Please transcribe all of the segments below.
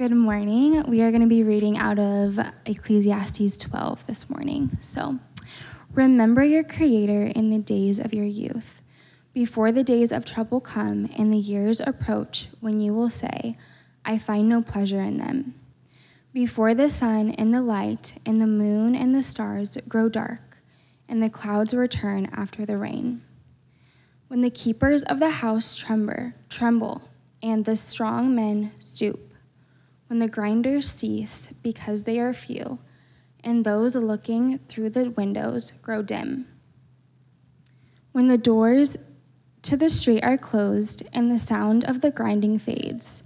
Good morning. We are going to be reading out of Ecclesiastes 12 this morning. So, remember your Creator in the days of your youth, before the days of trouble come and the years approach when you will say, I find no pleasure in them. Before the sun and the light and the moon and the stars grow dark, and the clouds return after the rain. When the keepers of the house tremble, tremble, and the strong men stoop when the grinders cease because they are few, and those looking through the windows grow dim. When the doors to the street are closed and the sound of the grinding fades,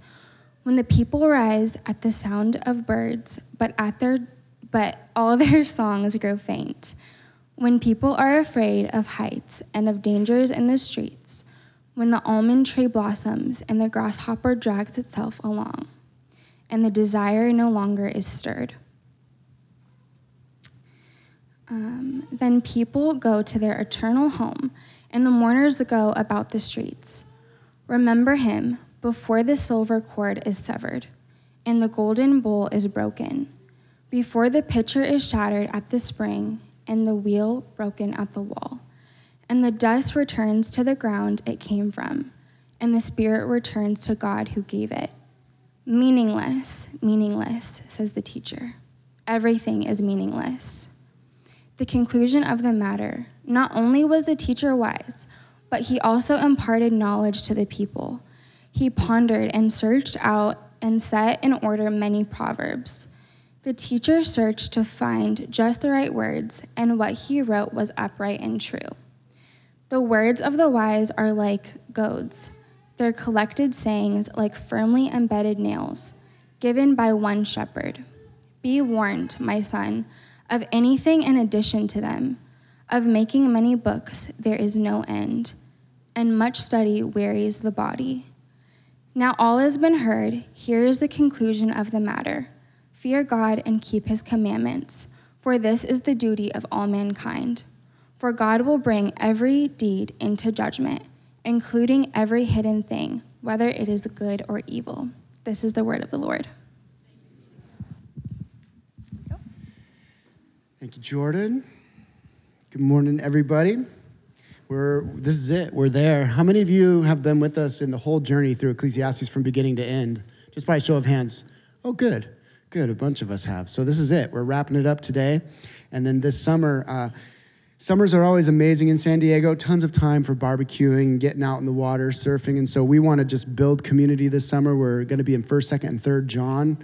when the people rise at the sound of birds, but at their but all their songs grow faint, when people are afraid of heights and of dangers in the streets, when the almond tree blossoms and the grasshopper drags itself along and the desire no longer is stirred. Um, then people go to their eternal home, and the mourners go about the streets. Remember him before the silver cord is severed, and the golden bowl is broken, before the pitcher is shattered at the spring, and the wheel broken at the wall. And the dust returns to the ground it came from, and the spirit returns to God who gave it. Meaningless, meaningless, says the teacher. Everything is meaningless. The conclusion of the matter not only was the teacher wise, but he also imparted knowledge to the people. He pondered and searched out and set in order many proverbs. The teacher searched to find just the right words, and what he wrote was upright and true. The words of the wise are like goads their collected sayings like firmly embedded nails, given by one shepherd. Be warned, my son, of anything in addition to them. Of making many books there is no end, and much study wearies the body. Now all has been heard, here is the conclusion of the matter fear God and keep his commandments, for this is the duty of all mankind. For God will bring every deed into judgment including every hidden thing, whether it is good or evil. This is the word of the Lord. Thank you, Jordan. Good morning, everybody. We're, this is it. We're there. How many of you have been with us in the whole journey through Ecclesiastes from beginning to end? Just by a show of hands. Oh, good. Good. A bunch of us have. So this is it. We're wrapping it up today. And then this summer, uh, Summers are always amazing in San Diego, tons of time for barbecuing, getting out in the water, surfing. And so we want to just build community this summer. We're going to be in 1st, 2nd, and 3rd John,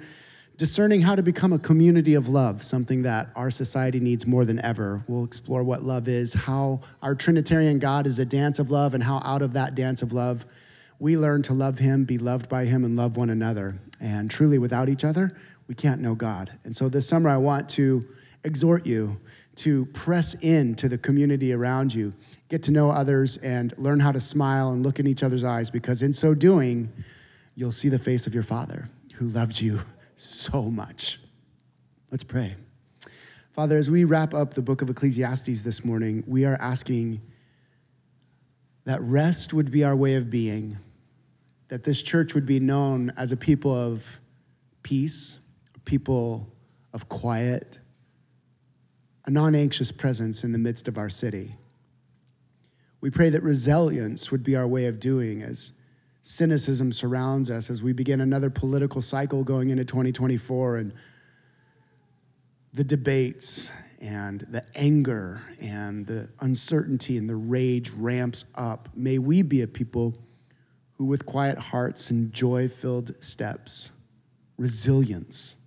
discerning how to become a community of love, something that our society needs more than ever. We'll explore what love is, how our Trinitarian God is a dance of love, and how out of that dance of love, we learn to love Him, be loved by Him, and love one another. And truly, without each other, we can't know God. And so this summer, I want to exhort you to press in to the community around you, get to know others, and learn how to smile and look in each other's eyes because in so doing, you'll see the face of your Father who loved you so much. Let's pray. Father, as we wrap up the book of Ecclesiastes this morning, we are asking that rest would be our way of being, that this church would be known as a people of peace, a people of quiet, a non anxious presence in the midst of our city. We pray that resilience would be our way of doing as cynicism surrounds us as we begin another political cycle going into 2024 and the debates and the anger and the uncertainty and the rage ramps up. May we be a people who, with quiet hearts and joy filled steps, resilience,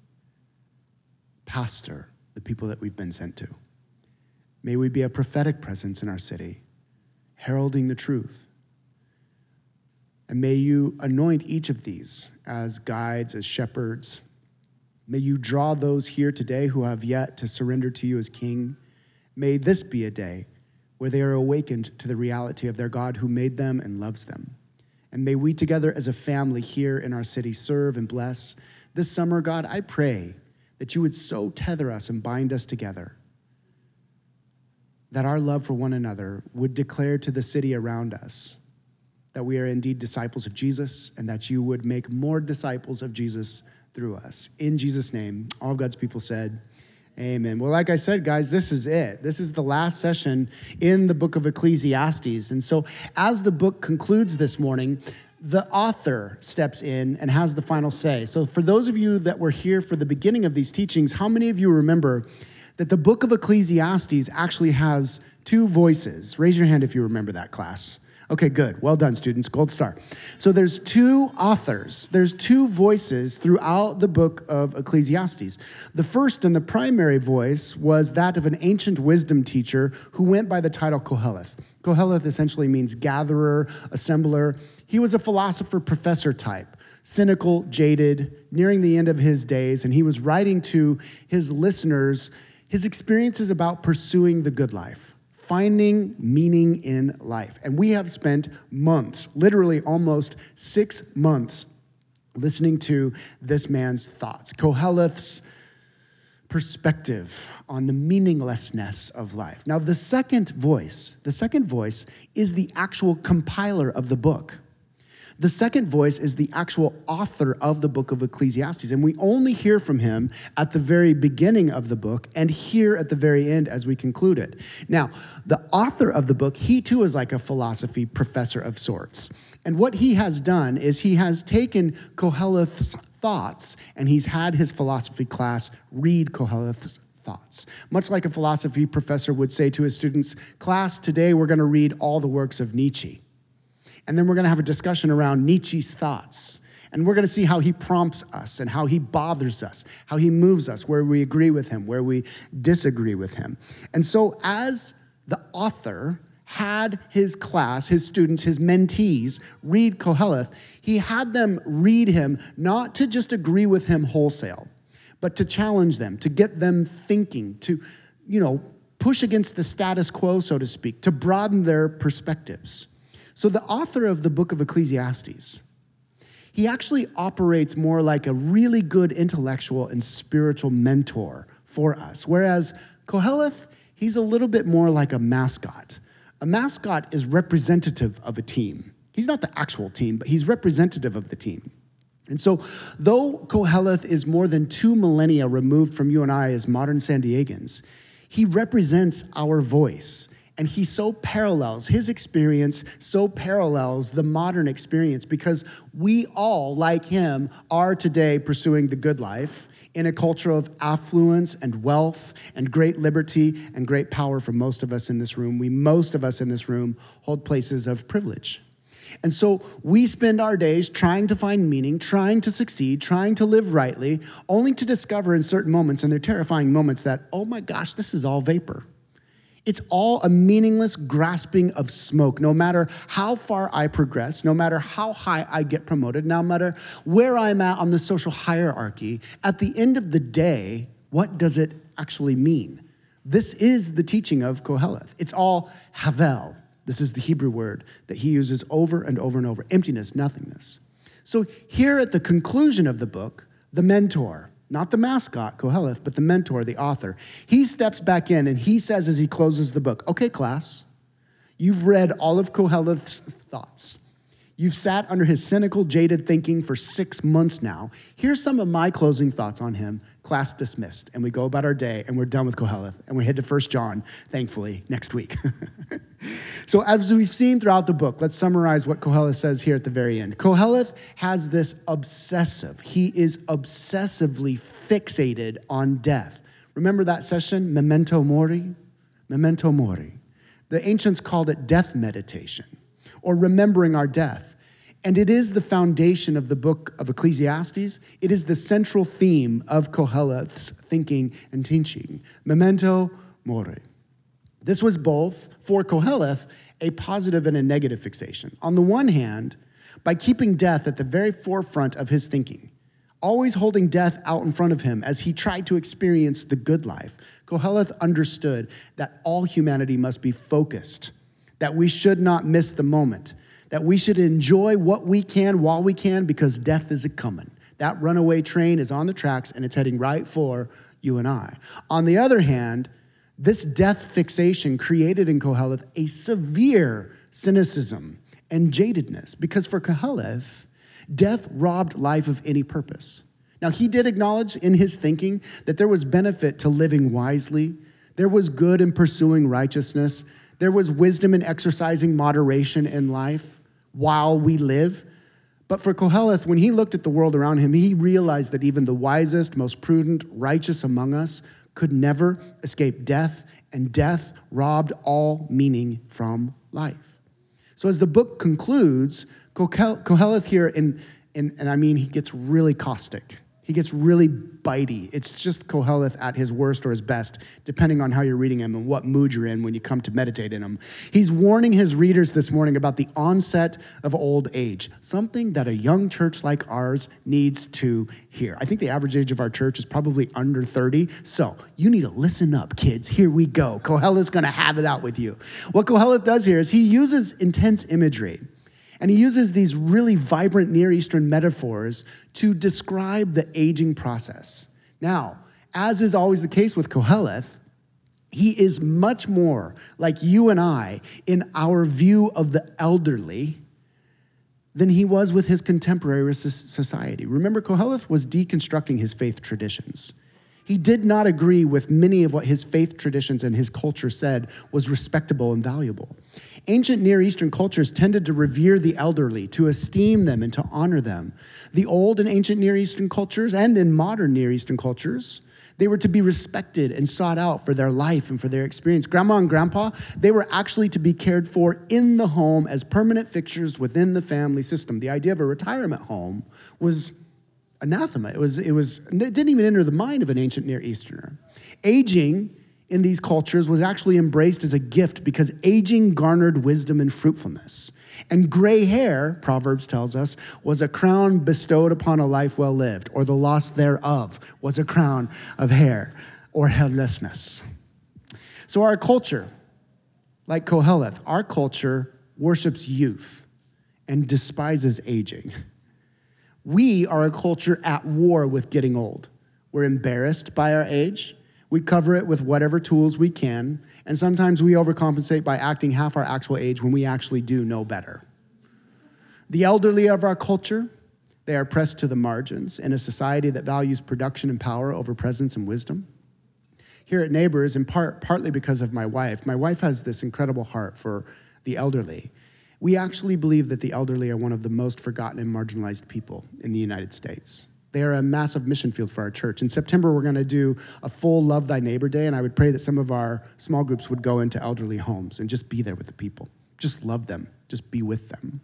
pastor, the people that we've been sent to. May we be a prophetic presence in our city, heralding the truth. And may you anoint each of these as guides, as shepherds. May you draw those here today who have yet to surrender to you as King. May this be a day where they are awakened to the reality of their God who made them and loves them. And may we together as a family here in our city serve and bless. This summer, God, I pray that you would so tether us and bind us together that our love for one another would declare to the city around us that we are indeed disciples of Jesus and that you would make more disciples of Jesus through us. In Jesus' name, all of God's people said, Amen. Well, like I said, guys, this is it. This is the last session in the book of Ecclesiastes. And so, as the book concludes this morning, the author steps in and has the final say. So, for those of you that were here for the beginning of these teachings, how many of you remember that the book of Ecclesiastes actually has two voices? Raise your hand if you remember that class. Okay, good. Well done, students. Gold star. So there's two authors, there's two voices throughout the book of Ecclesiastes. The first and the primary voice was that of an ancient wisdom teacher who went by the title Koheleth. Koheleth essentially means gatherer, assembler. He was a philosopher professor type, cynical, jaded, nearing the end of his days, and he was writing to his listeners his experiences about pursuing the good life finding meaning in life. And we have spent months, literally almost six months, listening to this man's thoughts, Koheleth's perspective on the meaninglessness of life. Now, the second voice, the second voice is the actual compiler of the book. The second voice is the actual author of the book of Ecclesiastes, and we only hear from him at the very beginning of the book and here at the very end as we conclude it. Now, the author of the book, he too is like a philosophy professor of sorts. And what he has done is he has taken Koheleth's thoughts and he's had his philosophy class read Koheleth's thoughts. Much like a philosophy professor would say to his students, class, today we're going to read all the works of Nietzsche. And then we're going to have a discussion around Nietzsche's thoughts. And we're going to see how he prompts us and how he bothers us, how he moves us, where we agree with him, where we disagree with him. And so, as the author had his class, his students, his mentees read Koheleth, he had them read him not to just agree with him wholesale, but to challenge them, to get them thinking, to, you know, push against the status quo, so to speak, to broaden their perspectives. So, the author of the book of Ecclesiastes, he actually operates more like a really good intellectual and spiritual mentor for us. Whereas Koheleth, he's a little bit more like a mascot. A mascot is representative of a team. He's not the actual team, but he's representative of the team. And so, though Koheleth is more than two millennia removed from you and I as modern San Diegans, he represents our voice. And he so parallels, his experience so parallels the modern experience because we all, like him, are today pursuing the good life in a culture of affluence and wealth and great liberty and great power for most of us in this room. We, most of us in this room, hold places of privilege. And so we spend our days trying to find meaning, trying to succeed, trying to live rightly, only to discover in certain moments, and they're terrifying moments, that, oh my gosh, this is all vapor. It's all a meaningless grasping of smoke. No matter how far I progress, no matter how high I get promoted, no matter where I'm at on the social hierarchy, at the end of the day, what does it actually mean? This is the teaching of Koheleth. It's all havel. This is the Hebrew word that he uses over and over and over emptiness, nothingness. So, here at the conclusion of the book, the mentor, not the mascot, Koheleth, but the mentor, the author. He steps back in and he says as he closes the book, Okay, class, you've read all of Koheleth's thoughts. You've sat under his cynical, jaded thinking for six months now. Here's some of my closing thoughts on him. Class dismissed. And we go about our day and we're done with Koheleth. And we head to First John, thankfully, next week. so, as we've seen throughout the book, let's summarize what Koheleth says here at the very end. Koheleth has this obsessive, he is obsessively fixated on death. Remember that session, Memento Mori? Memento Mori. The ancients called it death meditation or remembering our death. And it is the foundation of the book of Ecclesiastes. It is the central theme of Koheleth's thinking and teaching. Memento mori. This was both, for Koheleth, a positive and a negative fixation. On the one hand, by keeping death at the very forefront of his thinking, always holding death out in front of him as he tried to experience the good life, Koheleth understood that all humanity must be focused that we should not miss the moment, that we should enjoy what we can while we can because death is a coming. That runaway train is on the tracks and it's heading right for you and I. On the other hand, this death fixation created in Koheleth a severe cynicism and jadedness because for Koheleth, death robbed life of any purpose. Now, he did acknowledge in his thinking that there was benefit to living wisely, there was good in pursuing righteousness, there was wisdom in exercising moderation in life while we live. But for Koheleth, when he looked at the world around him, he realized that even the wisest, most prudent, righteous among us could never escape death, and death robbed all meaning from life. So, as the book concludes, Koheleth here, in, and I mean, he gets really caustic. He gets really bitey. It's just Koheleth at his worst or his best, depending on how you're reading him and what mood you're in when you come to meditate in him. He's warning his readers this morning about the onset of old age, something that a young church like ours needs to hear. I think the average age of our church is probably under 30. So you need to listen up, kids. Here we go. Koheleth's going to have it out with you. What Koheleth does here is he uses intense imagery and he uses these really vibrant Near Eastern metaphors to describe the aging process. Now, as is always the case with Koheleth, he is much more like you and I in our view of the elderly than he was with his contemporary society. Remember, Koheleth was deconstructing his faith traditions. He did not agree with many of what his faith traditions and his culture said was respectable and valuable. Ancient Near Eastern cultures tended to revere the elderly, to esteem them, and to honor them. The old and ancient Near Eastern cultures, and in modern Near Eastern cultures, they were to be respected and sought out for their life and for their experience. Grandma and grandpa, they were actually to be cared for in the home as permanent fixtures within the family system. The idea of a retirement home was anathema. It was, it was, it didn't even enter the mind of an ancient Near Easterner. Aging in these cultures was actually embraced as a gift because aging garnered wisdom and fruitfulness. And gray hair, Proverbs tells us, was a crown bestowed upon a life well lived, or the loss thereof was a crown of hair or headlessness. So, our culture, like Koheleth, our culture worships youth and despises aging. We are a culture at war with getting old. We're embarrassed by our age we cover it with whatever tools we can, and sometimes we overcompensate by acting half our actual age when we actually do know better. The elderly of our culture, they are pressed to the margins in a society that values production and power over presence and wisdom. Here at Neighbors, in part, partly because of my wife, my wife has this incredible heart for the elderly. We actually believe that the elderly are one of the most forgotten and marginalized people in the United States. They are a massive mission field for our church. In September, we're going to do a full Love Thy Neighbor Day, and I would pray that some of our small groups would go into elderly homes and just be there with the people. Just love them, just be with them.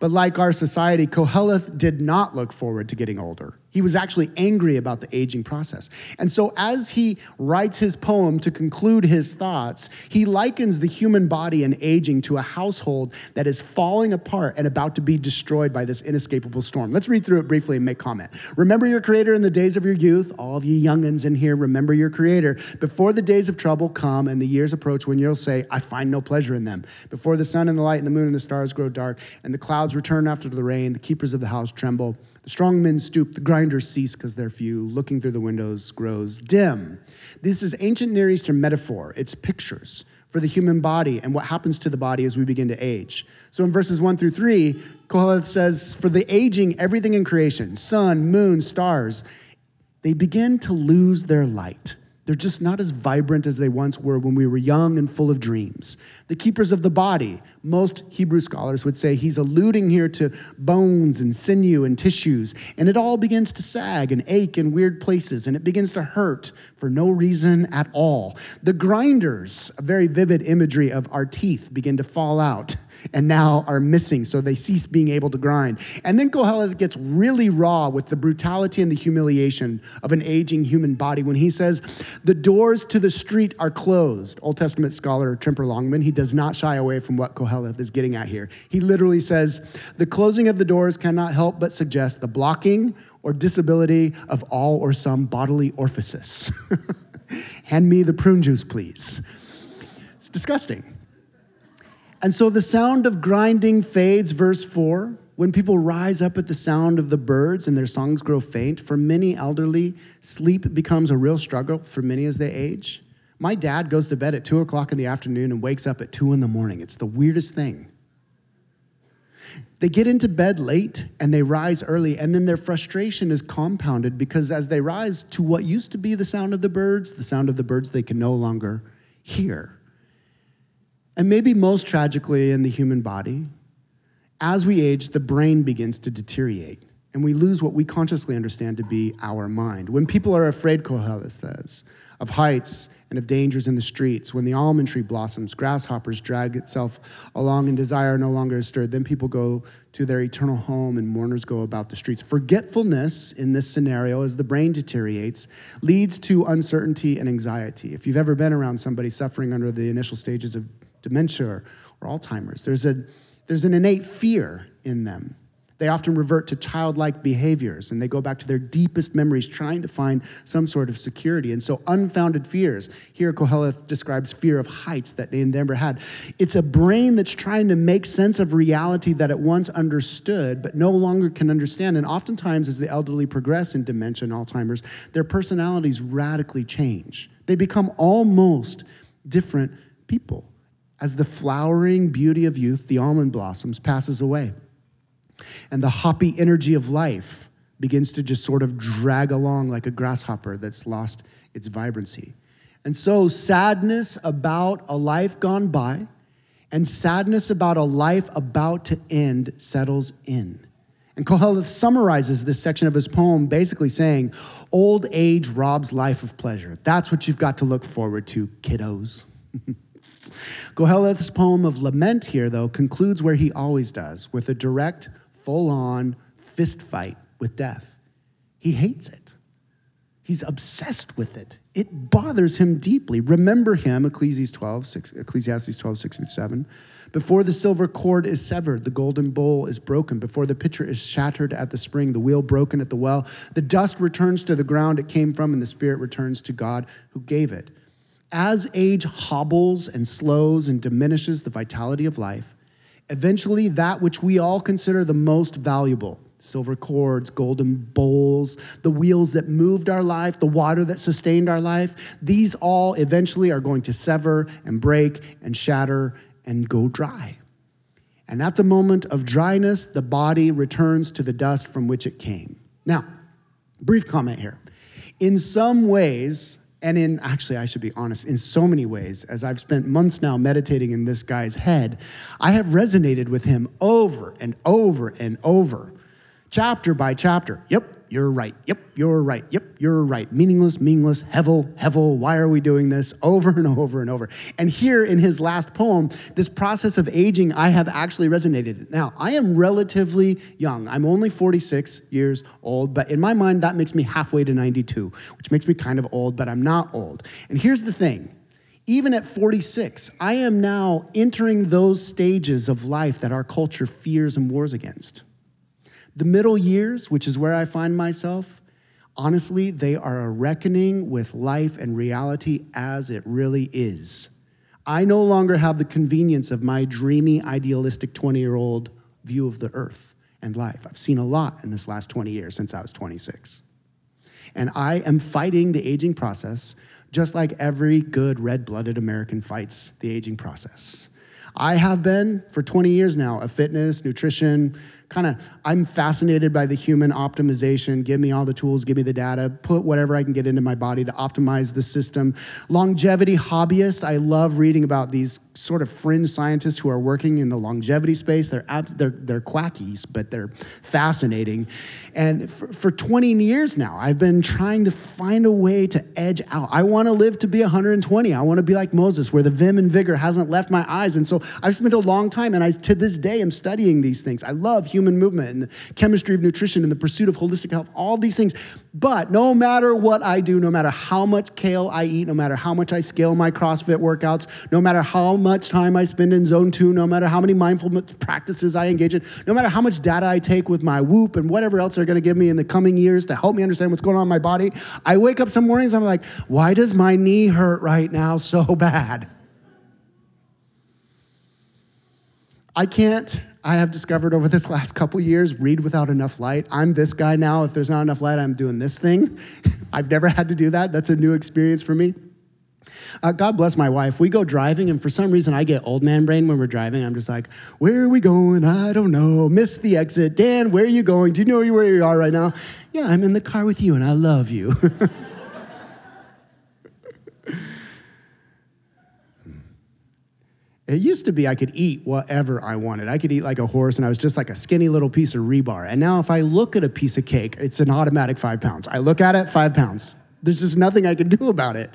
But like our society, Koheleth did not look forward to getting older. He was actually angry about the aging process. And so, as he writes his poem to conclude his thoughts, he likens the human body and aging to a household that is falling apart and about to be destroyed by this inescapable storm. Let's read through it briefly and make comment. Remember your Creator in the days of your youth. All of you youngins in here, remember your Creator. Before the days of trouble come and the years approach when you'll say, I find no pleasure in them. Before the sun and the light and the moon and the stars grow dark and the clouds return after the rain, the keepers of the house tremble. Strong men stoop, the grinders cease because they're few. Looking through the windows grows dim. This is ancient Near Eastern metaphor. It's pictures for the human body and what happens to the body as we begin to age. So in verses one through three, Koheleth says, For the aging, everything in creation, sun, moon, stars, they begin to lose their light. They're just not as vibrant as they once were when we were young and full of dreams. The keepers of the body, most Hebrew scholars would say he's alluding here to bones and sinew and tissues, and it all begins to sag and ache in weird places, and it begins to hurt for no reason at all. The grinders, a very vivid imagery of our teeth, begin to fall out and now are missing, so they cease being able to grind. And then Koheleth gets really raw with the brutality and the humiliation of an aging human body when he says, The doors to the street are closed. Old Testament scholar Tremper Longman, he does not shy away from what Koheleth is getting at here. He literally says, The closing of the doors cannot help but suggest the blocking or disability of all or some bodily orifices. Hand me the prune juice, please. It's disgusting. And so the sound of grinding fades, verse 4. When people rise up at the sound of the birds and their songs grow faint, for many elderly, sleep becomes a real struggle for many as they age. My dad goes to bed at 2 o'clock in the afternoon and wakes up at 2 in the morning. It's the weirdest thing. They get into bed late and they rise early, and then their frustration is compounded because as they rise to what used to be the sound of the birds, the sound of the birds they can no longer hear. And maybe most tragically in the human body, as we age, the brain begins to deteriorate and we lose what we consciously understand to be our mind. When people are afraid, Koheleth says, of heights and of dangers in the streets, when the almond tree blossoms, grasshoppers drag itself along and desire no longer is stirred, then people go to their eternal home and mourners go about the streets. Forgetfulness in this scenario, as the brain deteriorates, leads to uncertainty and anxiety. If you've ever been around somebody suffering under the initial stages of dementia or, or Alzheimer's, there's, a, there's an innate fear in them they often revert to childlike behaviors and they go back to their deepest memories trying to find some sort of security. And so, unfounded fears. Here, Koheleth describes fear of heights that they never had. It's a brain that's trying to make sense of reality that it once understood but no longer can understand. And oftentimes, as the elderly progress in dementia and Alzheimer's, their personalities radically change. They become almost different people as the flowering beauty of youth, the almond blossoms, passes away and the hoppy energy of life begins to just sort of drag along like a grasshopper that's lost its vibrancy. And so, sadness about a life gone by and sadness about a life about to end settles in. And Koheleth summarizes this section of his poem basically saying, Old age robs life of pleasure. That's what you've got to look forward to, kiddos. Koheleth's poem of lament here, though, concludes where he always does, with a direct full on fist fight with death. He hates it. He's obsessed with it. It bothers him deeply. Remember him, Ecclesiastes 12, 6, Ecclesiastes 12, 6 through 7. Before the silver cord is severed, the golden bowl is broken. Before the pitcher is shattered at the spring, the wheel broken at the well, the dust returns to the ground it came from, and the spirit returns to God who gave it. As age hobbles and slows and diminishes the vitality of life, Eventually, that which we all consider the most valuable silver cords, golden bowls, the wheels that moved our life, the water that sustained our life these all eventually are going to sever and break and shatter and go dry. And at the moment of dryness, the body returns to the dust from which it came. Now, brief comment here. In some ways, and in actually, I should be honest, in so many ways, as I've spent months now meditating in this guy's head, I have resonated with him over and over and over, chapter by chapter. Yep, you're right. Yep, you're right. Yep, you're right. Meaningless, meaningless, hevel, hevel. Why are we doing this over and over and over? And here in his last poem, this process of aging, I have actually resonated. Now, I am relatively young. I'm only 46 years old, but in my mind, that makes me halfway to 92, which makes me kind of old, but I'm not old. And here's the thing even at 46, I am now entering those stages of life that our culture fears and wars against. The middle years, which is where I find myself, honestly, they are a reckoning with life and reality as it really is. I no longer have the convenience of my dreamy, idealistic 20 year old view of the earth and life. I've seen a lot in this last 20 years since I was 26. And I am fighting the aging process just like every good red blooded American fights the aging process. I have been for 20 years now a fitness, nutrition, kind of, I'm fascinated by the human optimization. Give me all the tools, give me the data, put whatever I can get into my body to optimize the system. Longevity hobbyist, I love reading about these sort of fringe scientists who are working in the longevity space. They're, they're, they're quackies, but they're fascinating. And for, for 20 years now, I've been trying to find a way to edge out. I want to live to be 120. I want to be like Moses, where the vim and vigor hasn't left my eyes. And so I've spent a long time, and I to this day am studying these things. I love human movement and the chemistry of nutrition and the pursuit of holistic health, all these things. But no matter what I do, no matter how much kale I eat, no matter how much I scale my CrossFit workouts, no matter how much time I spend in zone two, no matter how many mindfulness practices I engage in, no matter how much data I take with my Whoop and whatever else they're going to give me in the coming years to help me understand what's going on in my body, I wake up some mornings, I'm like, why does my knee hurt right now so bad? I can't, I have discovered over this last couple years, read without enough light. I'm this guy now. If there's not enough light, I'm doing this thing. I've never had to do that. That's a new experience for me. Uh, God bless my wife. We go driving, and for some reason, I get old man brain when we're driving. I'm just like, where are we going? I don't know. Miss the exit. Dan, where are you going? Do you know where you are right now? Yeah, I'm in the car with you, and I love you. It used to be I could eat whatever I wanted. I could eat like a horse, and I was just like a skinny little piece of rebar. And now, if I look at a piece of cake, it's an automatic five pounds. I look at it, five pounds. There's just nothing I can do about it.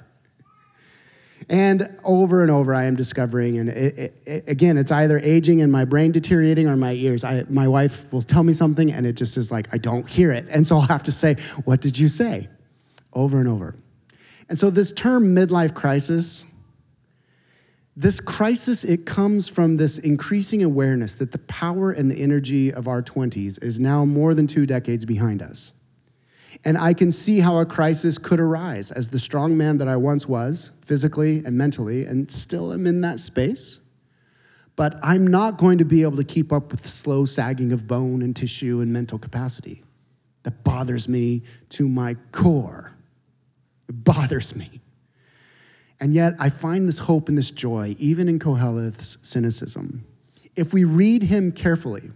And over and over, I am discovering, and it, it, it, again, it's either aging and my brain deteriorating or my ears. I, my wife will tell me something, and it just is like, I don't hear it. And so I'll have to say, What did you say? Over and over. And so, this term midlife crisis, this crisis, it comes from this increasing awareness that the power and the energy of our 20s is now more than two decades behind us. And I can see how a crisis could arise as the strong man that I once was, physically and mentally, and still am in that space. But I'm not going to be able to keep up with the slow sagging of bone and tissue and mental capacity. That bothers me to my core. It bothers me. And yet, I find this hope and this joy, even in Koheleth's cynicism. If we read him carefully,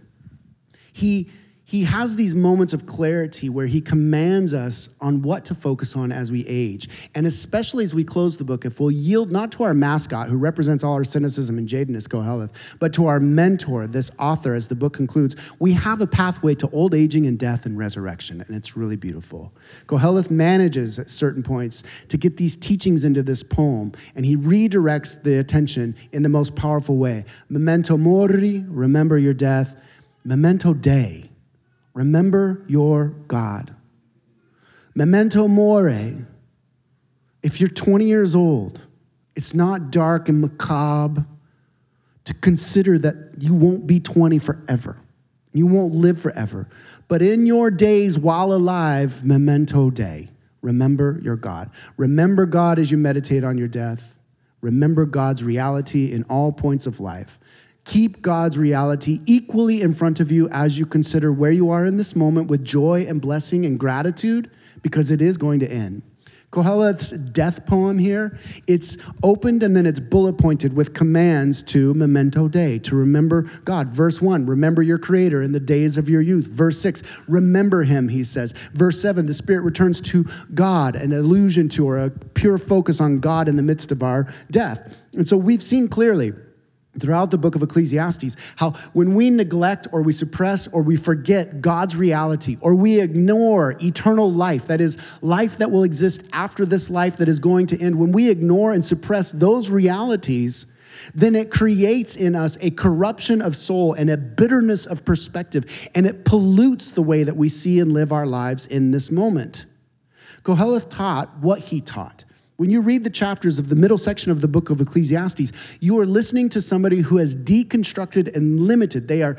he he has these moments of clarity where he commands us on what to focus on as we age. And especially as we close the book, if we'll yield not to our mascot, who represents all our cynicism and jadedness, Koheleth, but to our mentor, this author, as the book concludes, we have a pathway to old aging and death and resurrection. And it's really beautiful. Koheleth manages at certain points to get these teachings into this poem, and he redirects the attention in the most powerful way. Memento mori, remember your death. Memento Dei, Remember your God. Memento mori. If you're 20 years old, it's not dark and macabre to consider that you won't be 20 forever. You won't live forever. But in your days while alive, memento Dei. Remember your God. Remember God as you meditate on your death. Remember God's reality in all points of life. Keep God's reality equally in front of you as you consider where you are in this moment with joy and blessing and gratitude because it is going to end. Koheleth's death poem here, it's opened and then it's bullet pointed with commands to memento Dei, to remember God. Verse 1, remember your creator in the days of your youth. Verse 6, remember him, he says. Verse 7, the spirit returns to God, an allusion to or a pure focus on God in the midst of our death. And so we've seen clearly throughout the book of Ecclesiastes how when we neglect or we suppress or we forget God's reality or we ignore eternal life, that is, life that will exist after this life that is going to end, when we ignore and suppress those realities, then it creates in us a corruption of soul and a bitterness of perspective, and it pollutes the way that we see and live our lives in this moment. Koheleth taught what he taught. When you read the chapters of the middle section of the book of Ecclesiastes, you are listening to somebody who has deconstructed and limited. They are,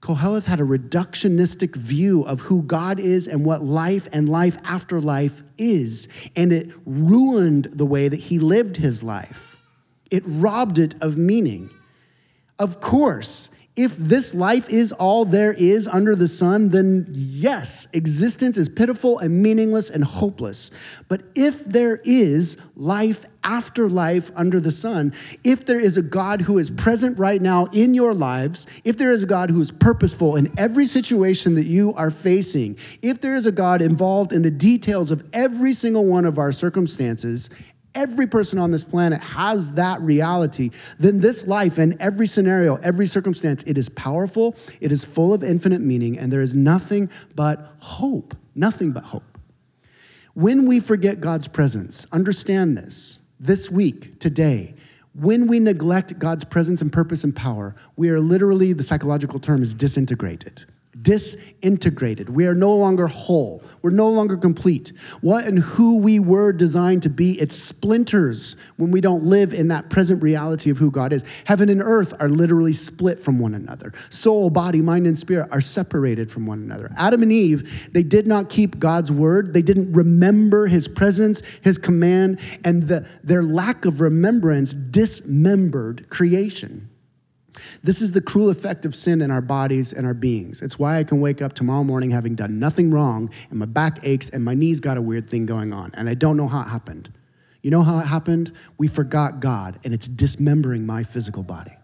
Koheleth had a reductionistic view of who God is and what life and life after life is, and it ruined the way that he lived his life. It robbed it of meaning. Of course, if this life is all there is under the sun, then yes, existence is pitiful and meaningless and hopeless. But if there is life after life under the sun, if there is a God who is present right now in your lives, if there is a God who is purposeful in every situation that you are facing, if there is a God involved in the details of every single one of our circumstances, every person on this planet has that reality, then this life and every scenario, every circumstance, it is powerful, it is full of infinite meaning, and there is nothing but hope. Nothing but hope. When we forget God's presence, understand this this week, today, when we neglect God's presence and purpose and power, we are literally, the psychological term is disintegrated disintegrated. We are no longer whole. We're no longer complete. What and who we were designed to be, it splinters when we don't live in that present reality of who God is. Heaven and earth are literally split from one another. Soul, body, mind, and spirit are separated from one another. Adam and Eve, they did not keep God's word. They didn't remember his presence, his command, and the, their lack of remembrance dismembered creation. This is the cruel effect of sin in our bodies and our beings. It's why I can wake up tomorrow morning having done nothing wrong, and my back aches, and my knees got a weird thing going on, and I don't know how it happened. You know how it happened? We forgot God, and it's dismembering my physical body.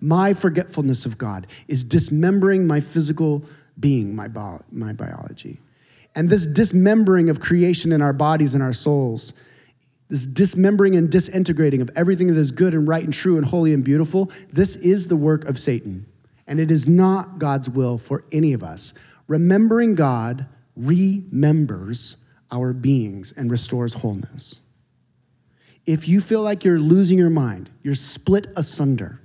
My forgetfulness of God is dismembering my physical being, my, bio- my biology. And this dismembering of creation in our bodies and our souls, this dismembering and disintegrating of everything that is good and right and true and holy and beautiful, this is the work of Satan. And it is not God's will for any of us. Remembering God remembers our beings and restores wholeness. If you feel like you're losing your mind, you're split asunder,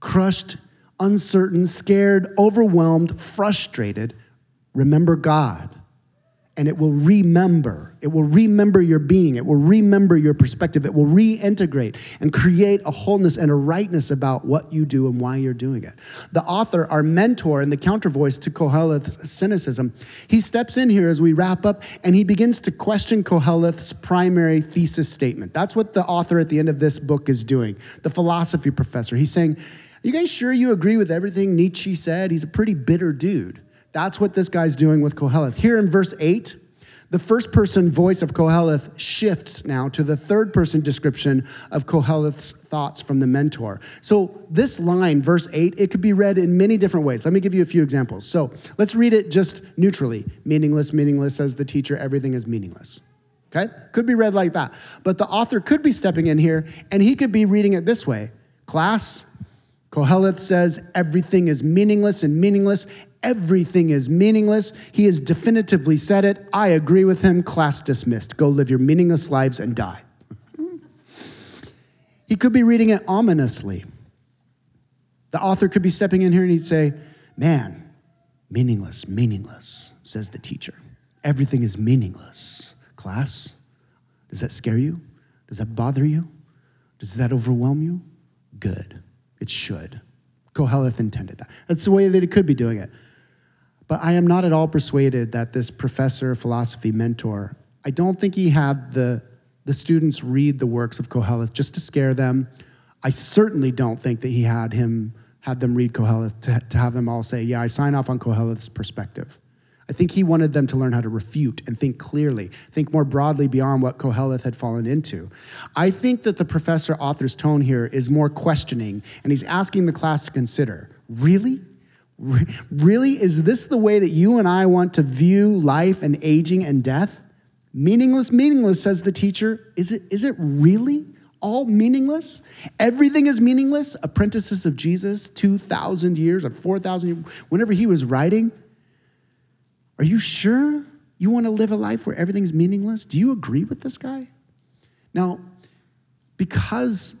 crushed, uncertain, scared, overwhelmed, frustrated, remember God and it will remember. It will remember your being. It will remember your perspective. It will reintegrate and create a wholeness and a rightness about what you do and why you're doing it. The author, our mentor, and the counter voice to Koheleth's cynicism, he steps in here as we wrap up and he begins to question Koheleth's primary thesis statement. That's what the author at the end of this book is doing, the philosophy professor. He's saying, Are you guys sure you agree with everything Nietzsche said? He's a pretty bitter dude. That's what this guy's doing with Koheleth. Here in verse 8, the first person voice of Koheleth shifts now to the third person description of Koheleth's thoughts from the mentor. So, this line, verse 8, it could be read in many different ways. Let me give you a few examples. So, let's read it just neutrally meaningless, meaningless, says the teacher, everything is meaningless. Okay? Could be read like that. But the author could be stepping in here and he could be reading it this way Class, Koheleth says everything is meaningless and meaningless. Everything is meaningless. He has definitively said it. I agree with him. Class dismissed. Go live your meaningless lives and die. he could be reading it ominously. The author could be stepping in here and he'd say, Man, meaningless, meaningless, says the teacher. Everything is meaningless. Class, does that scare you? Does that bother you? Does that overwhelm you? Good. It should. Koheleth intended that. That's the way that it could be doing it. But I am not at all persuaded that this professor, philosophy mentor, I don't think he had the, the students read the works of Koheleth just to scare them. I certainly don't think that he had him had them read Koheleth to, to have them all say, Yeah, I sign off on Koheleth's perspective. I think he wanted them to learn how to refute and think clearly, think more broadly beyond what Koheleth had fallen into. I think that the professor author's tone here is more questioning, and he's asking the class to consider really? Really? Is this the way that you and I want to view life and aging and death? Meaningless, meaningless, says the teacher. Is it, is it really all meaningless? Everything is meaningless? Apprentices of Jesus, 2,000 years or 4,000 whenever he was writing, are you sure you want to live a life where everything's meaningless? Do you agree with this guy? Now, because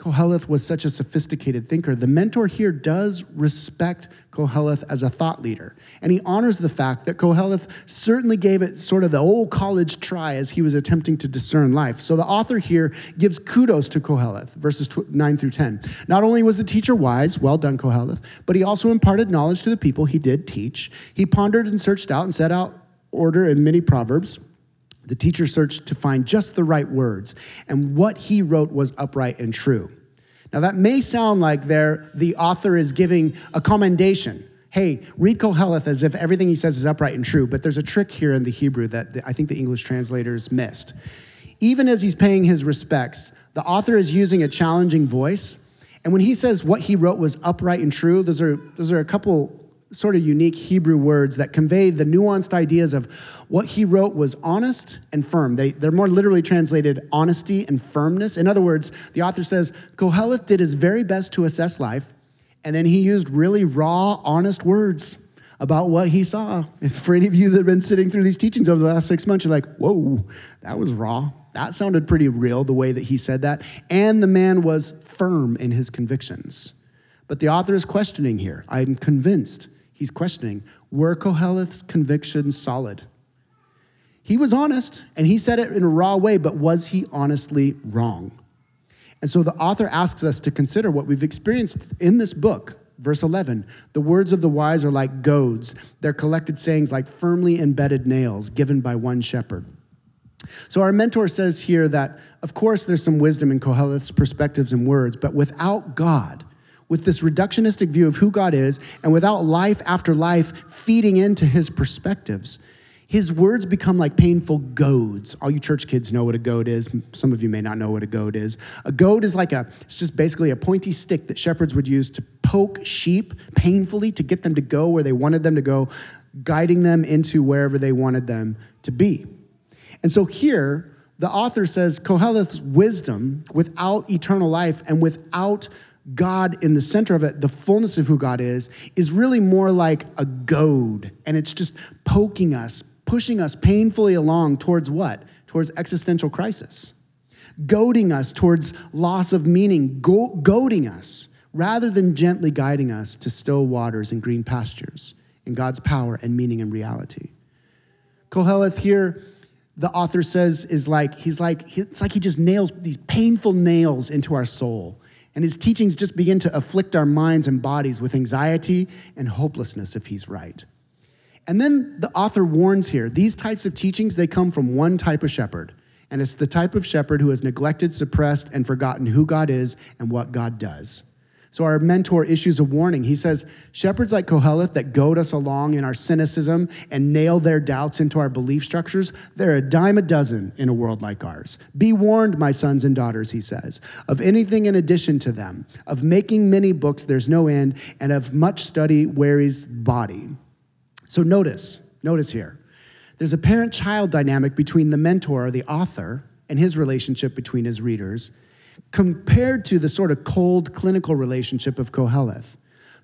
Koheleth was such a sophisticated thinker, the mentor here does respect Koheleth as a thought leader. And he honors the fact that Koheleth certainly gave it sort of the old college try as he was attempting to discern life. So the author here gives kudos to Koheleth, verses 9 through 10. Not only was the teacher wise, well done, Koheleth, but he also imparted knowledge to the people he did teach. He pondered and searched out and set out order in many proverbs. The teacher searched to find just the right words, and what he wrote was upright and true. Now, that may sound like there the author is giving a commendation. Hey, read Koheleth as if everything he says is upright and true, but there's a trick here in the Hebrew that I think the English translators missed. Even as he's paying his respects, the author is using a challenging voice. And when he says what he wrote was upright and true, those are, those are a couple sort of unique Hebrew words that convey the nuanced ideas of what he wrote was honest and firm. They, they're more literally translated honesty and firmness. In other words, the author says Koheleth did his very best to assess life, and then he used really raw, honest words about what he saw. If for any of you that have been sitting through these teachings over the last six months, you're like, whoa, that was raw. That sounded pretty real the way that he said that. And the man was firm in his convictions. But the author is questioning here. I'm convinced he's questioning were Koheleth's convictions solid? He was honest and he said it in a raw way, but was he honestly wrong? And so the author asks us to consider what we've experienced in this book. Verse 11, the words of the wise are like goads, their collected sayings like firmly embedded nails given by one shepherd. So our mentor says here that, of course, there's some wisdom in Koheleth's perspectives and words, but without God, with this reductionistic view of who God is, and without life after life feeding into his perspectives, his words become like painful goads. All you church kids know what a goad is. Some of you may not know what a goad is. A goad is like a, it's just basically a pointy stick that shepherds would use to poke sheep painfully to get them to go where they wanted them to go, guiding them into wherever they wanted them to be. And so here, the author says Koheleth's wisdom without eternal life and without God in the center of it, the fullness of who God is, is really more like a goad. And it's just poking us, pushing us painfully along towards what? Towards existential crisis, goading us towards loss of meaning, go- goading us rather than gently guiding us to still waters and green pastures in God's power and meaning and reality. Koheleth here, the author says, is like, he's like, it's like he just nails these painful nails into our soul. And his teachings just begin to afflict our minds and bodies with anxiety and hopelessness if he's right. And then the author warns here these types of teachings, they come from one type of shepherd. And it's the type of shepherd who has neglected, suppressed, and forgotten who God is and what God does. So our mentor issues a warning. He says, Shepherds like Koheleth that goad us along in our cynicism and nail their doubts into our belief structures, they're a dime a dozen in a world like ours. Be warned, my sons and daughters, he says, of anything in addition to them, of making many books there's no end, and of much study wearies body. So notice, notice here, there's a parent child dynamic between the mentor, or the author, and his relationship between his readers, compared to the sort of cold clinical relationship of Koheleth.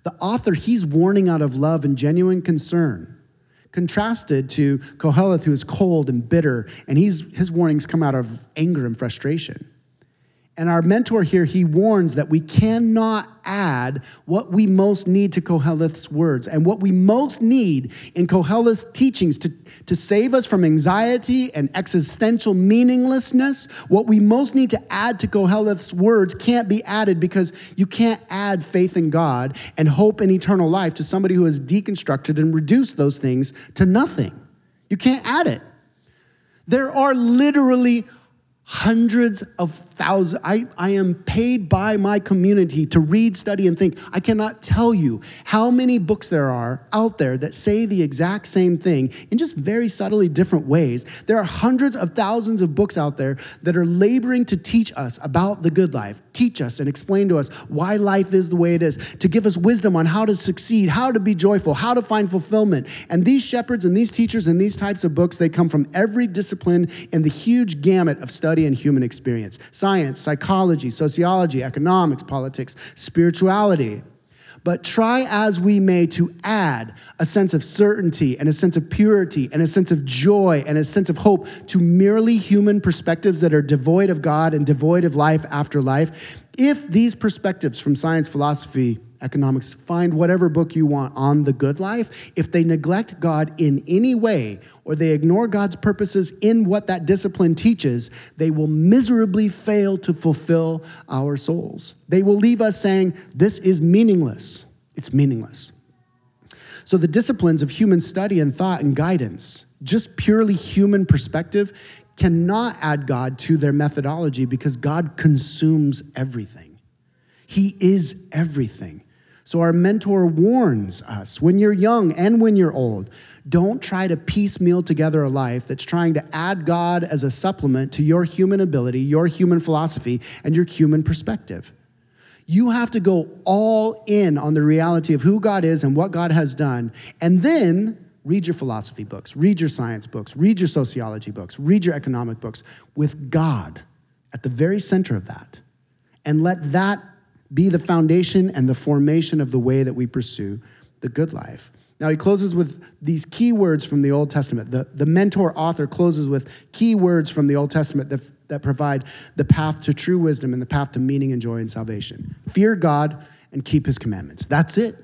The author, he's warning out of love and genuine concern, contrasted to Koheleth, who is cold and bitter, and he's, his warnings come out of anger and frustration. And our mentor here, he warns that we cannot add what we most need to Koheleth's words. And what we most need in Koheleth's teachings to, to save us from anxiety and existential meaninglessness, what we most need to add to Koheleth's words can't be added because you can't add faith in God and hope in eternal life to somebody who has deconstructed and reduced those things to nothing. You can't add it. There are literally hundreds of thousands. I, I am paid by my community to read, study, and think. I cannot tell you how many books there are out there that say the exact same thing in just very subtly different ways. There are hundreds of thousands of books out there that are laboring to teach us about the good life, teach us and explain to us why life is the way it is, to give us wisdom on how to succeed, how to be joyful, how to find fulfillment. And these shepherds and these teachers and these types of books, they come from every discipline in the huge gamut of study and human experience science, psychology, sociology, economics, politics, spirituality. But try as we may to add a sense of certainty and a sense of purity and a sense of joy and a sense of hope to merely human perspectives that are devoid of God and devoid of life after life. If these perspectives from science, philosophy, economics, find whatever book you want on the good life, if they neglect God in any way or they ignore God's purposes in what that discipline teaches, they will miserably fail to fulfill our souls. They will leave us saying, This is meaningless. It's meaningless. So, the disciplines of human study and thought and guidance, just purely human perspective, cannot add God to their methodology because God consumes everything. He is everything. So our mentor warns us when you're young and when you're old, don't try to piecemeal together a life that's trying to add God as a supplement to your human ability, your human philosophy, and your human perspective. You have to go all in on the reality of who God is and what God has done, and then read your philosophy books, read your science books, read your sociology books, read your economic books with God at the very center of that. And let that be the foundation and the formation of the way that we pursue the good life. Now, he closes with these key words from the Old Testament. The, the mentor author closes with key words from the Old Testament that, that provide the path to true wisdom and the path to meaning and joy and salvation. Fear God and keep his commandments. That's it.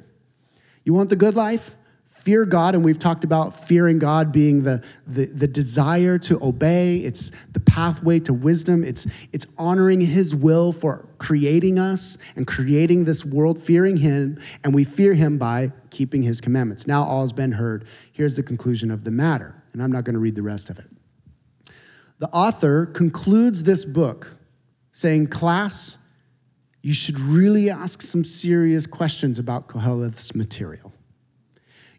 You want the good life? Fear God, and we've talked about fearing God being the, the, the, desire to obey. It's the pathway to wisdom. It's, it's honoring His will for creating us and creating this world, fearing Him, and we fear Him by keeping His commandments. Now all has been heard. Here's the conclusion of the matter, and I'm not going to read the rest of it. The author concludes this book saying, Class, you should really ask some serious questions about Koheleth's material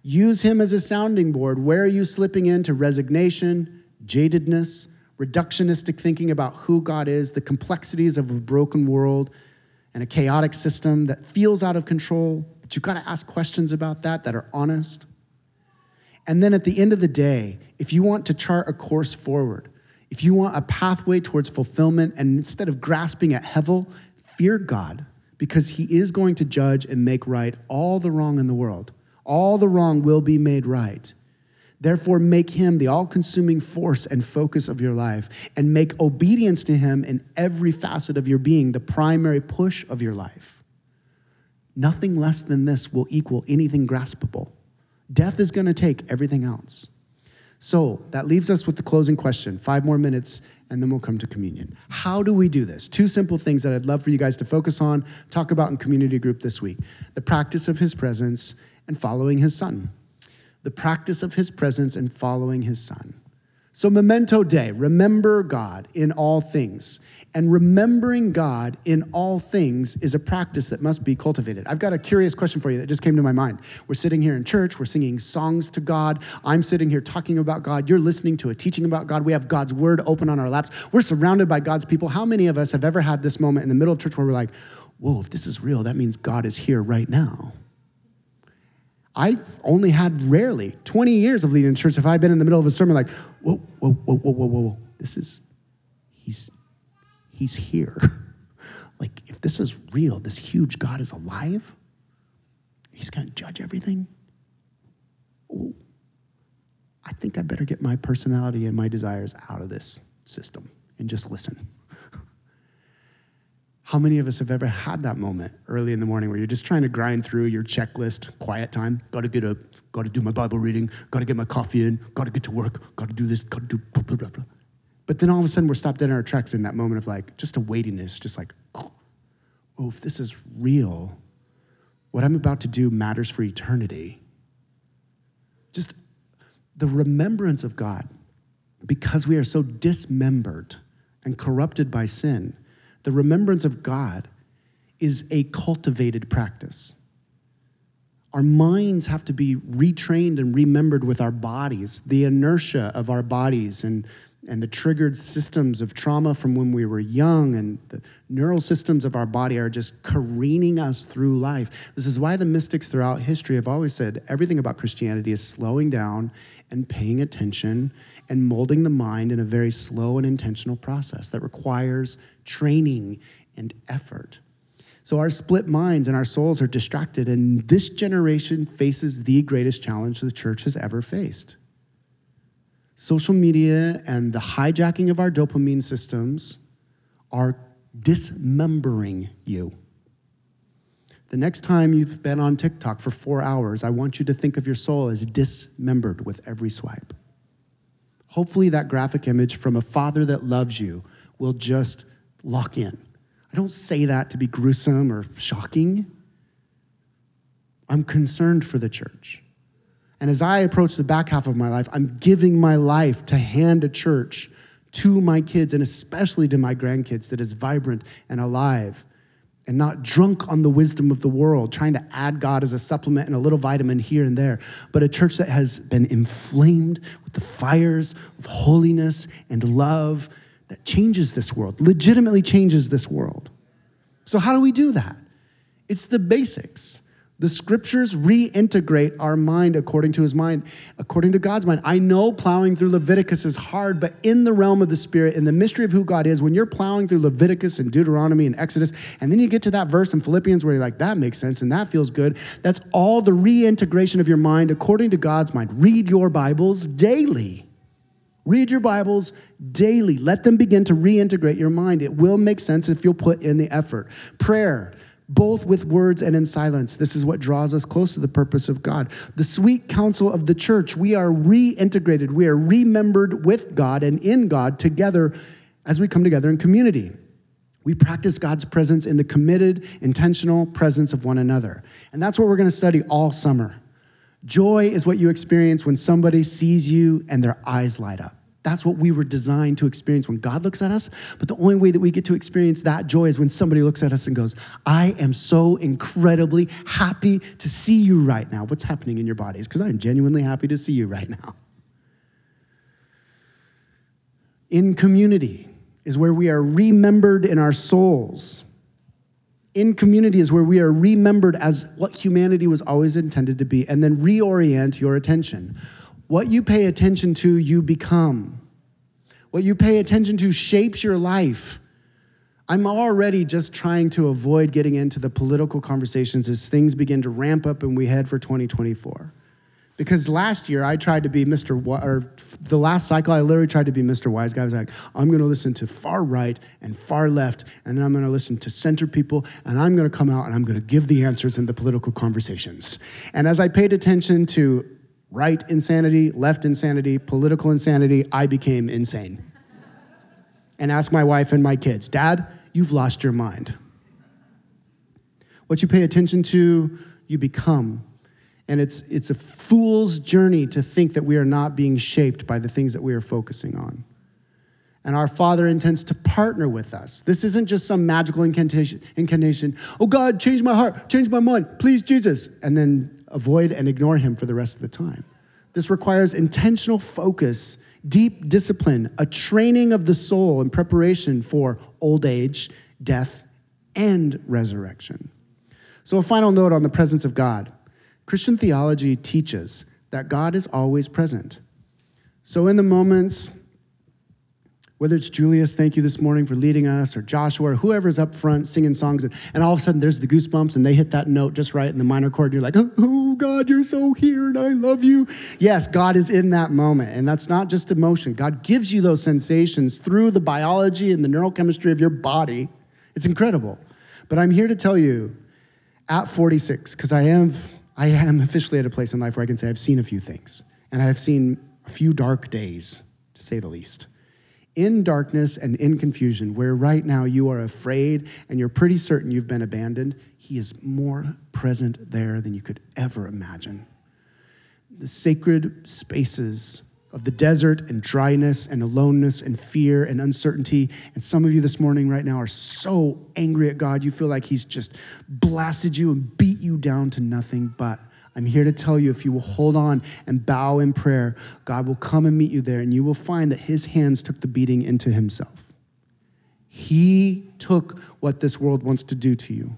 Use him as a sounding board. Where are you slipping into resignation, jadedness, reductionistic thinking about who God is, the complexities of a broken world and a chaotic system that feels out of control? But you've got to ask questions about that that are honest. And then at the end of the day, if you want to chart a course forward, if you want a pathway towards fulfillment, and instead of grasping at Hevel, fear God because he is going to judge and make right all the wrong in the world. All the wrong will be made right. Therefore, make him the all consuming force and focus of your life, and make obedience to him in every facet of your being the primary push of your life. Nothing less than this will equal anything graspable. Death is going to take everything else. So that leaves us with the closing question. Five more minutes, and then we'll come to communion. How do we do this? Two simple things that I'd love for you guys to focus on, talk about in community group this week the practice of his presence and following his son. The practice of his presence and following his son. So, memento Dei, remember God in all things. And remembering God in all things is a practice that must be cultivated. I've got a curious question for you that just came to my mind. We're sitting here in church, we're singing songs to God. I'm sitting here talking about God. You're listening to a teaching about God. We have God's word open on our laps. We're surrounded by God's people. How many of us have ever had this moment in the middle of church where we're like, whoa, if this is real, that means God is here right now? I've only had rarely 20 years of leading church. If I've been in the middle of a sermon, like, whoa, whoa, whoa, whoa, whoa, whoa, this is, he's, he's here. like, if this is real, this huge God is alive, he's going to judge everything. Ooh, I think I better get my personality and my desires out of this system and just listen. How many of us have ever had that moment early in the morning where you're just trying to grind through your checklist, quiet time, gotta get up, gotta do my Bible reading, gotta get my coffee in, gotta get to work, gotta do this, gotta do blah, blah, blah, blah. But then all of a sudden we're stopped in our tracks in that moment of like, just a weightiness, just like, oh, if this is real, what I'm about to do matters for eternity. Just the remembrance of God, because we are so dismembered and corrupted by sin the remembrance of God is a cultivated practice. Our minds have to be retrained and remembered with our bodies, the inertia of our bodies and, and the triggered systems of trauma from when we were young and the neural systems of our body are just careening us through life. This is why the mystics throughout history have always said everything about Christianity is slowing down and paying attention and molding the mind in a very slow and intentional process that requires training and effort. So our split minds and our souls are distracted, and this generation faces the greatest challenge the church has ever faced. Social media and the hijacking of our dopamine systems are dismembering you. The next time you've been on TikTok for four hours, I want you to think of your soul as dismembered with every swipe. Hopefully, that graphic image from a father that loves you will just lock in. I don't say that to be gruesome or shocking. I'm concerned for the church. And as I approach the back half of my life, I'm giving my life to hand a church to my kids and especially to my grandkids that is vibrant and alive and not drunk on the wisdom of the world, trying to add God as a supplement and a little vitamin here and there, but a church that has been inflamed with the fires of holiness and love that changes this world, legitimately changes this world. So, how do we do that? It's the basics. The scriptures reintegrate our mind according to his mind, according to God's mind. I know plowing through Leviticus is hard, but in the realm of the spirit, in the mystery of who God is, when you're plowing through Leviticus and Deuteronomy and Exodus, and then you get to that verse in Philippians where you're like, that makes sense and that feels good, that's all the reintegration of your mind according to God's mind. Read your Bibles daily. Read your Bibles daily. Let them begin to reintegrate your mind. It will make sense if you'll put in the effort. Prayer both with words and in silence. This is what draws us close to the purpose of God. The sweet counsel of the church, we are reintegrated, we are remembered with God and in God together as we come together in community. We practice God's presence in the committed, intentional presence of one another. And that's what we're going to study all summer. Joy is what you experience when somebody sees you and their eyes light up. That's what we were designed to experience when God looks at us. But the only way that we get to experience that joy is when somebody looks at us and goes, I am so incredibly happy to see you right now. What's happening in your bodies? Because I'm genuinely happy to see you right now. In community is where we are remembered in our souls. In community is where we are remembered as what humanity was always intended to be, and then reorient your attention. What you pay attention to, you become. What you pay attention to shapes your life. I'm already just trying to avoid getting into the political conversations as things begin to ramp up and we head for 2024. Because last year I tried to be Mr. or the last cycle I literally tried to be Mr. Wise Guy. I was like, I'm going to listen to far right and far left, and then I'm going to listen to center people, and I'm going to come out and I'm going to give the answers in the political conversations. And as I paid attention to right insanity, left insanity, political insanity, I became insane. and asked my wife and my kids, Dad, you've lost your mind. What you pay attention to, you become. And it's, it's a fool's journey to think that we are not being shaped by the things that we are focusing on. And our Father intends to partner with us. This isn't just some magical incantation, incantation. Oh God, change my heart, change my mind, please, Jesus. And then avoid and ignore him for the rest of the time. This requires intentional focus, deep discipline, a training of the soul in preparation for old age, death, and resurrection. So, a final note on the presence of God Christian theology teaches that God is always present. So, in the moments whether it's Julius, thank you this morning for leading us, or Joshua, or whoever's up front singing songs, and, and all of a sudden there's the goosebumps and they hit that note just right in the minor chord, and you're like, oh, oh God, you're so here and I love you. Yes, God is in that moment, and that's not just emotion. God gives you those sensations through the biology and the neurochemistry of your body. It's incredible. But I'm here to tell you at 46, because I am, I am officially at a place in life where I can say I've seen a few things, and I have seen a few dark days, to say the least in darkness and in confusion, where right now you are afraid and you're pretty certain you've been abandoned, He is more present there than you could ever imagine. The sacred spaces of the desert and dryness and aloneness and fear and uncertainty. And some of you this morning, right now, are so angry at God, you feel like He's just blasted you and beat you down to nothing but I'm here to tell you if you will hold on and bow in prayer, God will come and meet you there, and you will find that his hands took the beating into himself. He took what this world wants to do to you.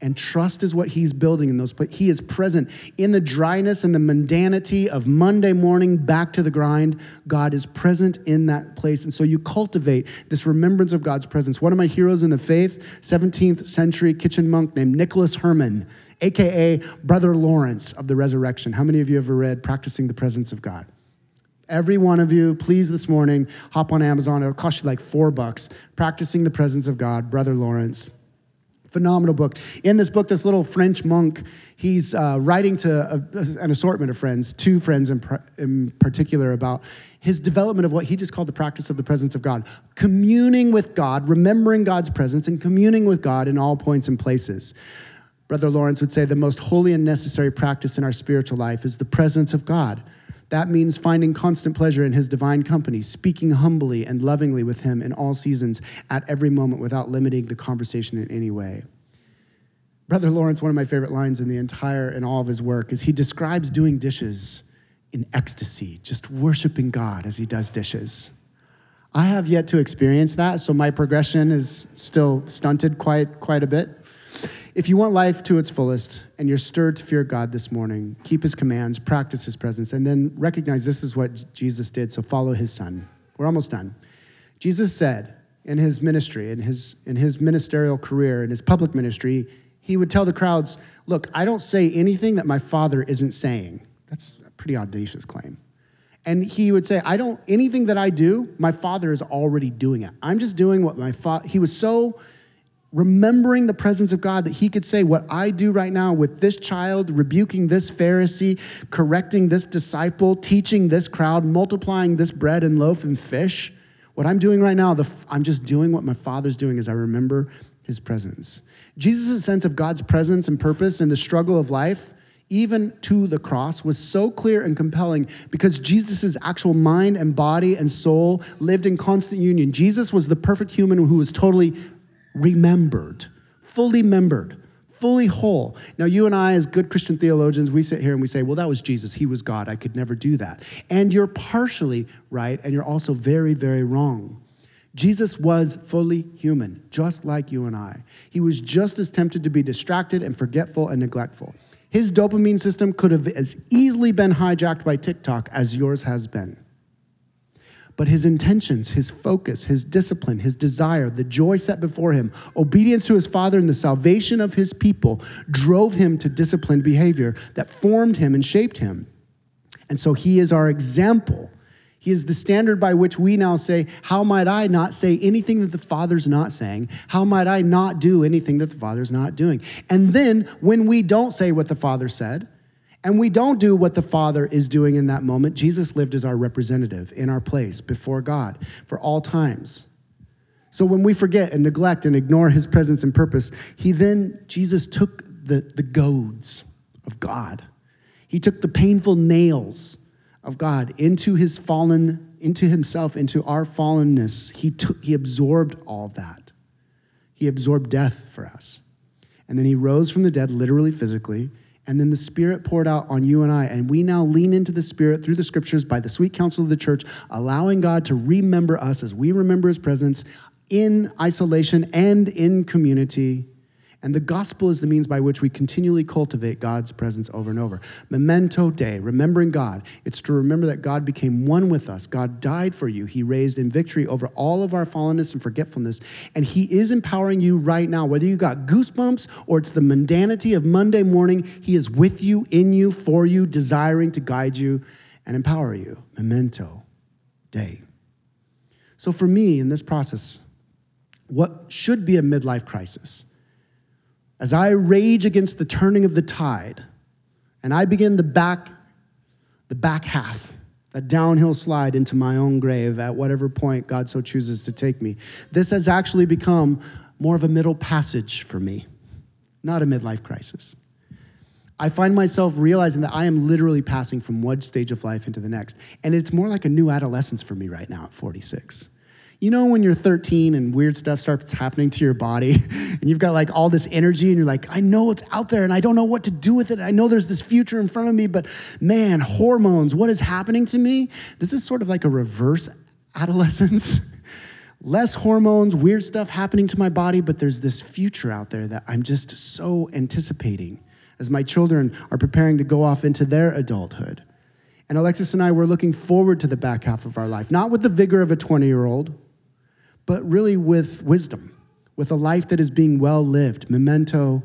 And trust is what he's building in those places. He is present in the dryness and the mundanity of Monday morning back to the grind. God is present in that place. And so you cultivate this remembrance of God's presence. One of my heroes in the faith, 17th century kitchen monk named Nicholas Herman, AKA Brother Lawrence of the Resurrection. How many of you ever read Practicing the Presence of God? Every one of you, please this morning, hop on Amazon. It'll cost you like four bucks. Practicing the Presence of God, Brother Lawrence. Phenomenal book. In this book, this little French monk, he's uh, writing to a, an assortment of friends, two friends in, in particular, about his development of what he just called the practice of the presence of God, communing with God, remembering God's presence, and communing with God in all points and places. Brother Lawrence would say the most holy and necessary practice in our spiritual life is the presence of God. That means finding constant pleasure in his divine company, speaking humbly and lovingly with him in all seasons, at every moment, without limiting the conversation in any way. Brother Lawrence, one of my favorite lines in the entire, in all of his work, is he describes doing dishes in ecstasy, just worshiping God as he does dishes. I have yet to experience that, so my progression is still stunted quite, quite a bit. If you want life to its fullest and you're stirred to fear God this morning, keep his commands, practice his presence, and then recognize this is what Jesus did, so follow his son. We're almost done. Jesus said in his ministry, in his, in his ministerial career, in his public ministry, he would tell the crowds, Look, I don't say anything that my father isn't saying. That's a pretty audacious claim. And he would say, I don't, anything that I do, my father is already doing it. I'm just doing what my father, he was so remembering the presence of God that he could say, What I do right now with this child, rebuking this Pharisee, correcting this disciple, teaching this crowd, multiplying this bread and loaf and fish, what I'm doing right now, the, I'm just doing what my Father's doing as I remember his presence. Jesus' sense of God's presence and purpose in the struggle of life even to the cross, was so clear and compelling because Jesus' actual mind and body and soul lived in constant union. Jesus was the perfect human who was totally remembered, fully membered, fully whole. Now, you and I, as good Christian theologians, we sit here and we say, well, that was Jesus. He was God. I could never do that. And you're partially right, and you're also very, very wrong. Jesus was fully human, just like you and I. He was just as tempted to be distracted and forgetful and neglectful. His dopamine system could have as easily been hijacked by TikTok as yours has been. But his intentions, his focus, his discipline, his desire, the joy set before him, obedience to his father, and the salvation of his people drove him to disciplined behavior that formed him and shaped him. And so he is our example. He is the standard by which we now say, How might I not say anything that the Father's not saying? How might I not do anything that the Father's not doing? And then when we don't say what the Father said, and we don't do what the Father is doing in that moment, Jesus lived as our representative in our place before God for all times. So when we forget and neglect and ignore his presence and purpose, he then, Jesus took the, the goads of God. He took the painful nails of God into his fallen, into himself, into our fallenness. He took, he absorbed all that. He absorbed death for us. And then he rose from the dead, literally, physically and then the Spirit poured out on you and I. And we now lean into the Spirit through the scriptures by the sweet counsel of the church, allowing God to remember us as we remember his presence in isolation and in community and the gospel is the means by which we continually cultivate God's presence over and over. Memento Dei, remembering God. It's to remember that God became one with us. God died for you. He raised in victory over all of our fallenness and forgetfulness. And He is empowering you right now. Whether you got goosebumps or it's the mundanity of Monday morning, He is with you, in you, for you, desiring to guide you and empower you. Memento Dei. So for me in this process, what should be a midlife crisis? As I rage against the turning of the tide, and I begin the back, the back half, that downhill slide into my own grave at whatever point God so chooses to take me. This has actually become more of a middle passage for me, not a midlife crisis. I find myself realizing that I am literally passing from one stage of life into the next. And it's more like a new adolescence for me right now at 46. You know, when you're 13 and weird stuff starts happening to your body, and you've got like all this energy, and you're like, I know it's out there, and I don't know what to do with it. I know there's this future in front of me, but man, hormones, what is happening to me? This is sort of like a reverse adolescence. Less hormones, weird stuff happening to my body, but there's this future out there that I'm just so anticipating as my children are preparing to go off into their adulthood. And Alexis and I were looking forward to the back half of our life, not with the vigor of a 20 year old but really with wisdom, with a life that is being well lived. Memento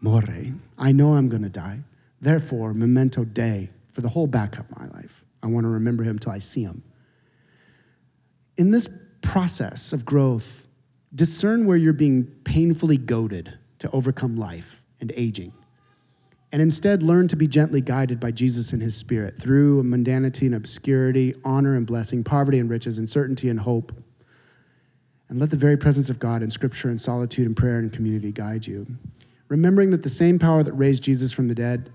mori. I know I'm going to die. Therefore, memento Dei for the whole back of my life. I want to remember him till I see him. In this process of growth, discern where you're being painfully goaded to overcome life and aging. And instead, learn to be gently guided by Jesus and his spirit through mundanity and obscurity, honor and blessing, poverty and riches, uncertainty and hope and let the very presence of God in scripture and solitude and prayer and community guide you. Remembering that the same power that raised Jesus from the dead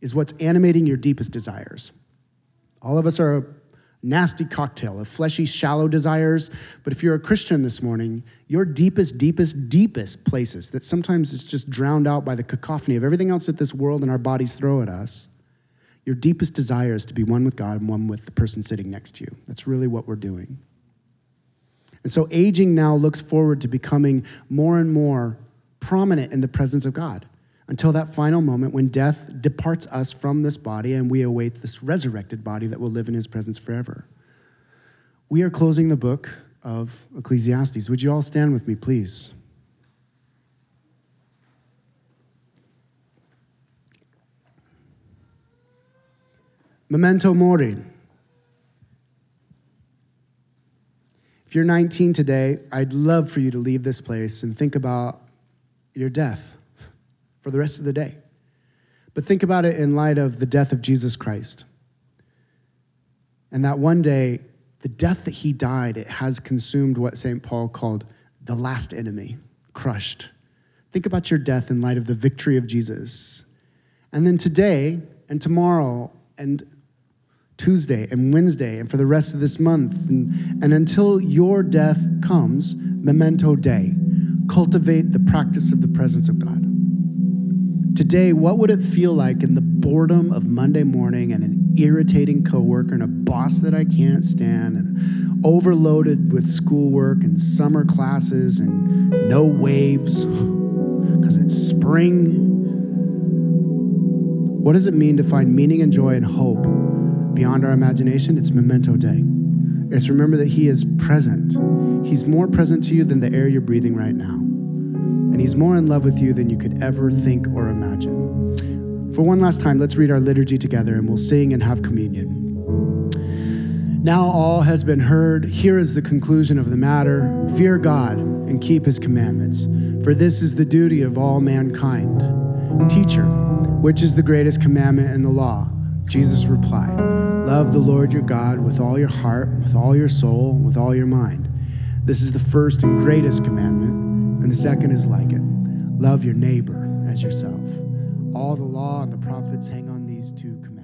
is what's animating your deepest desires. All of us are a nasty cocktail of fleshy, shallow desires. But if you're a Christian this morning, your deepest, deepest, deepest places that sometimes it's just drowned out by the cacophony of everything else that this world and our bodies throw at us, your deepest desire is to be one with God and one with the person sitting next to you. That's really what we're doing. And so aging now looks forward to becoming more and more prominent in the presence of God until that final moment when death departs us from this body and we await this resurrected body that will live in his presence forever. We are closing the book of Ecclesiastes. Would you all stand with me, please? Memento mori. If you're 19 today, I'd love for you to leave this place and think about your death for the rest of the day. But think about it in light of the death of Jesus Christ. And that one day, the death that he died, it has consumed what St. Paul called the last enemy, crushed. Think about your death in light of the victory of Jesus And then today and tomorrow and Tuesday and Wednesday and for the rest of this month and, and until your death comes, memento Dei. Cultivate the practice of the presence of God. Today, what would it feel like in the boredom of Monday morning and an irritating coworker and a boss that I can't stand and overloaded with schoolwork and summer classes and no waves because it's spring? What does it mean to find meaning and joy and hope beyond our imagination? It's memento Dei. It's remember that He is present. He's more present to you than the air you're breathing right now and He's more in love with you than you could ever think or imagine. For one last time, let's read our liturgy together and we'll sing and have communion. Now all has been heard. Here is the conclusion of the matter fear God and keep His commandments, for this is the duty of all mankind. Teacher, which is the greatest commandment in the law? Jesus replied, Love the Lord your God with all your heart, with all your soul, with all your mind. This is the first and greatest commandment. And the second is like it love your neighbor as yourself. All the law and the prophets hang on these two commandments.